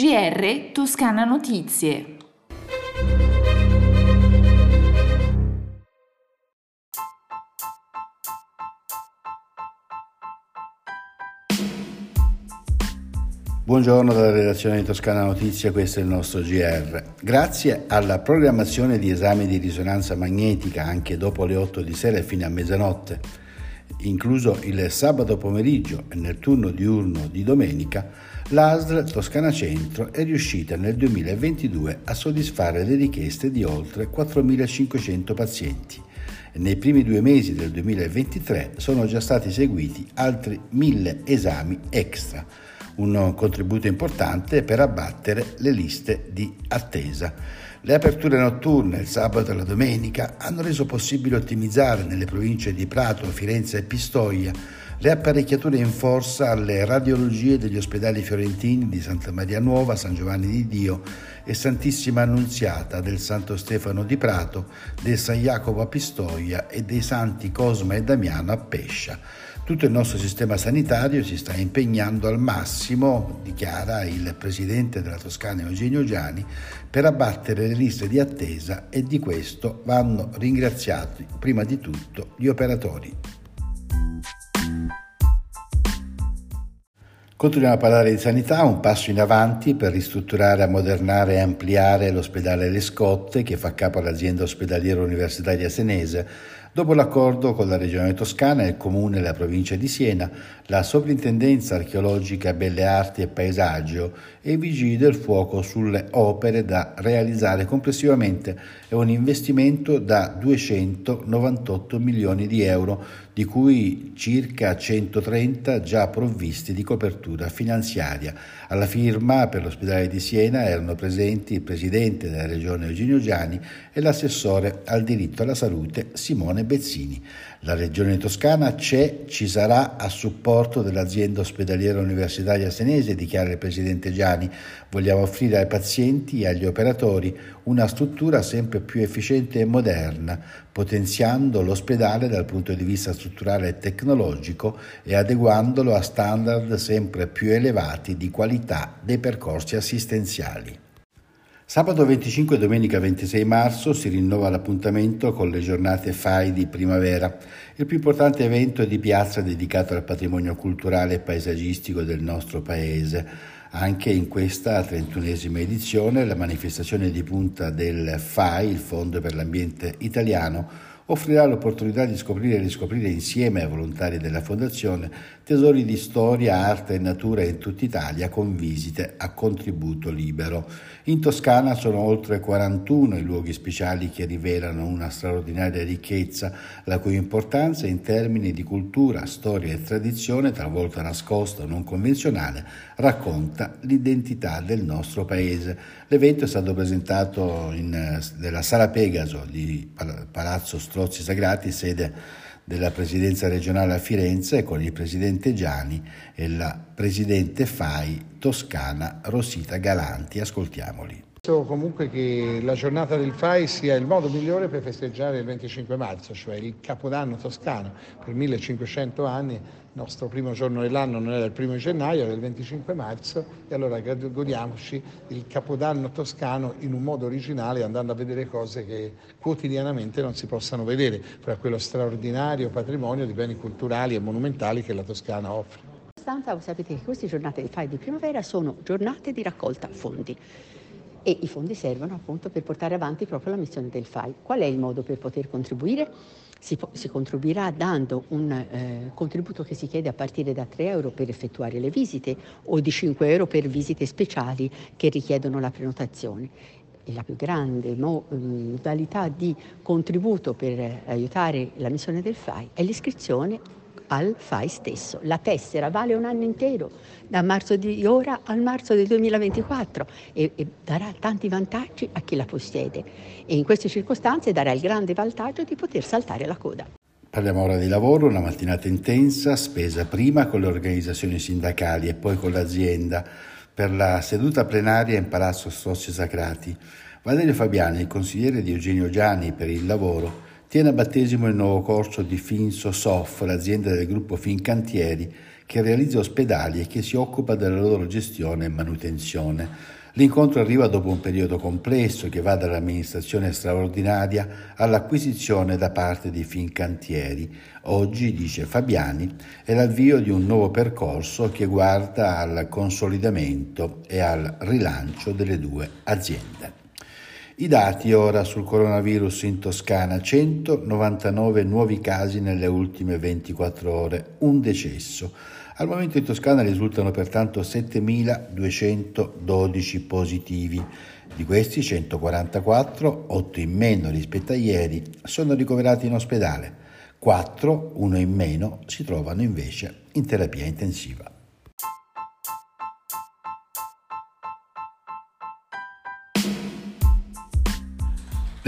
GR Toscana Notizie. Buongiorno dalla redazione di Toscana Notizie, questo è il nostro GR. Grazie alla programmazione di esami di risonanza magnetica anche dopo le 8 di sera e fino a mezzanotte, incluso il sabato pomeriggio e nel turno diurno di domenica, l'ASL Toscana Centro è riuscita nel 2022 a soddisfare le richieste di oltre 4.500 pazienti. Nei primi due mesi del 2023 sono già stati eseguiti altri 1.000 esami extra un contributo importante per abbattere le liste di attesa. Le aperture notturne il sabato e la domenica hanno reso possibile ottimizzare nelle province di Prato, Firenze e Pistoia le apparecchiature in forza alle radiologie degli ospedali fiorentini di Santa Maria Nuova, San Giovanni di Dio e Santissima Annunziata del Santo Stefano di Prato, del San Jacopo a Pistoia e dei Santi Cosma e Damiano a Pescia. Tutto il nostro sistema sanitario si sta impegnando al massimo, dichiara il presidente della Toscana Eugenio Giani, per abbattere le liste di attesa e di questo vanno ringraziati prima di tutto gli operatori. Continuiamo a parlare di sanità, un passo in avanti per ristrutturare, ammodernare e ampliare l'ospedale Le Scotte che fa capo all'azienda ospedaliera universitaria senese Dopo l'accordo con la Regione Toscana, il Comune e la Provincia di Siena, la Soprintendenza Archeologica Belle Arti e Paesaggio e i Vigili del Fuoco sulle opere da realizzare complessivamente è un investimento da 298 milioni di euro, di cui circa 130 già provvisti di copertura finanziaria. Alla firma per l'ospedale di Siena erano presenti il Presidente della Regione Eugenio Giani e l'assessore al diritto alla salute Simone Simone Bezzini. La Regione Toscana c'è, ci sarà a supporto dell'azienda ospedaliera universitaria senese, dichiara il Presidente Gianni. Vogliamo offrire ai pazienti e agli operatori una struttura sempre più efficiente e moderna, potenziando l'ospedale dal punto di vista strutturale e tecnologico e adeguandolo a standard sempre più elevati di qualità dei percorsi assistenziali. Sabato 25 e domenica 26 marzo si rinnova l'appuntamento con le giornate FAI di primavera, il più importante evento di piazza dedicato al patrimonio culturale e paesaggistico del nostro paese. Anche in questa 31esima edizione la manifestazione di punta del FAI, il Fondo per l'Ambiente Italiano, offrirà l'opportunità di scoprire e riscoprire insieme ai volontari della Fondazione tesori di storia, arte e natura in tutta Italia con visite a contributo libero. In Toscana sono oltre 41 i luoghi speciali che rivelano una straordinaria ricchezza, la cui importanza in termini di cultura, storia e tradizione, talvolta nascosta o non convenzionale, racconta l'identità del nostro paese. L'evento è stato presentato in, nella Sala Pegaso di Palazzo Strozzi Sagrati, sede della presidenza regionale a Firenze con il presidente Giani e la presidente FAI toscana Rosita Galanti. Ascoltiamoli. Penso comunque che la giornata del FAI sia il modo migliore per festeggiare il 25 marzo, cioè il Capodanno toscano. Per 1500 anni il nostro primo giorno dell'anno non era il primo gennaio, era il 25 marzo e allora godiamoci il Capodanno toscano in un modo originale andando a vedere cose che quotidianamente non si possano vedere, fra quello straordinario patrimonio di beni culturali e monumentali che la Toscana offre. Voi sapete che queste giornate del FAI di primavera sono giornate di raccolta fondi e i fondi servono appunto per portare avanti proprio la missione del FAI. Qual è il modo per poter contribuire? Si, si contribuirà dando un eh, contributo che si chiede a partire da 3 euro per effettuare le visite o di 5 euro per visite speciali che richiedono la prenotazione. E la più grande mo, modalità di contributo per aiutare la missione del FAI è l'iscrizione al FAI stesso. La tessera vale un anno intero, da marzo di ora al marzo del 2024 e, e, darà tanti vantaggi a chi la possiede e in queste circostanze darà il grande vantaggio di poter saltare la coda. Parliamo ora di lavoro, una mattinata intensa, spesa prima con le organizzazioni sindacali e poi con l'azienda per la seduta plenaria in Palazzo Strozzi Sacrati. Valerio Fabiani, il consigliere di Eugenio Gianni per il lavoro, tiene a battesimo il nuovo corso di Finso Sof, l'azienda del gruppo Fincantieri che realizza ospedali e che si occupa della loro gestione e manutenzione. L'incontro arriva dopo un periodo complesso che va dall'amministrazione straordinaria all'acquisizione da parte di Fincantieri. Oggi, dice Fabiani, è l'avvio di un nuovo percorso che guarda al consolidamento e al rilancio delle due aziende. I dati ora sul coronavirus in Toscana, 199 nuovi casi nelle ultime 24 ore, un decesso. Al momento in Toscana risultano pertanto 7.212 positivi. Di questi 144, 8 in meno rispetto a ieri, sono ricoverati in ospedale. 4, uno in meno, si trovano invece in terapia intensiva.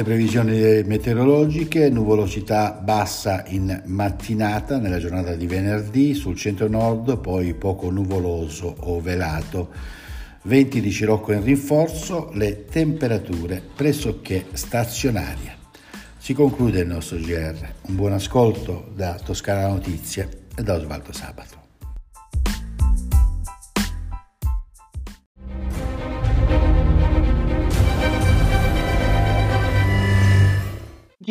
Le previsioni meteorologiche, nuvolosità bassa in mattinata nella giornata di venerdì sul centro-nord, poi poco nuvoloso o velato. Venti di Cirocco in rinforzo, le temperature pressoché stazionarie. Si conclude il nostro GR. Un buon ascolto da Toscana Notizie e da Osvaldo Sabato.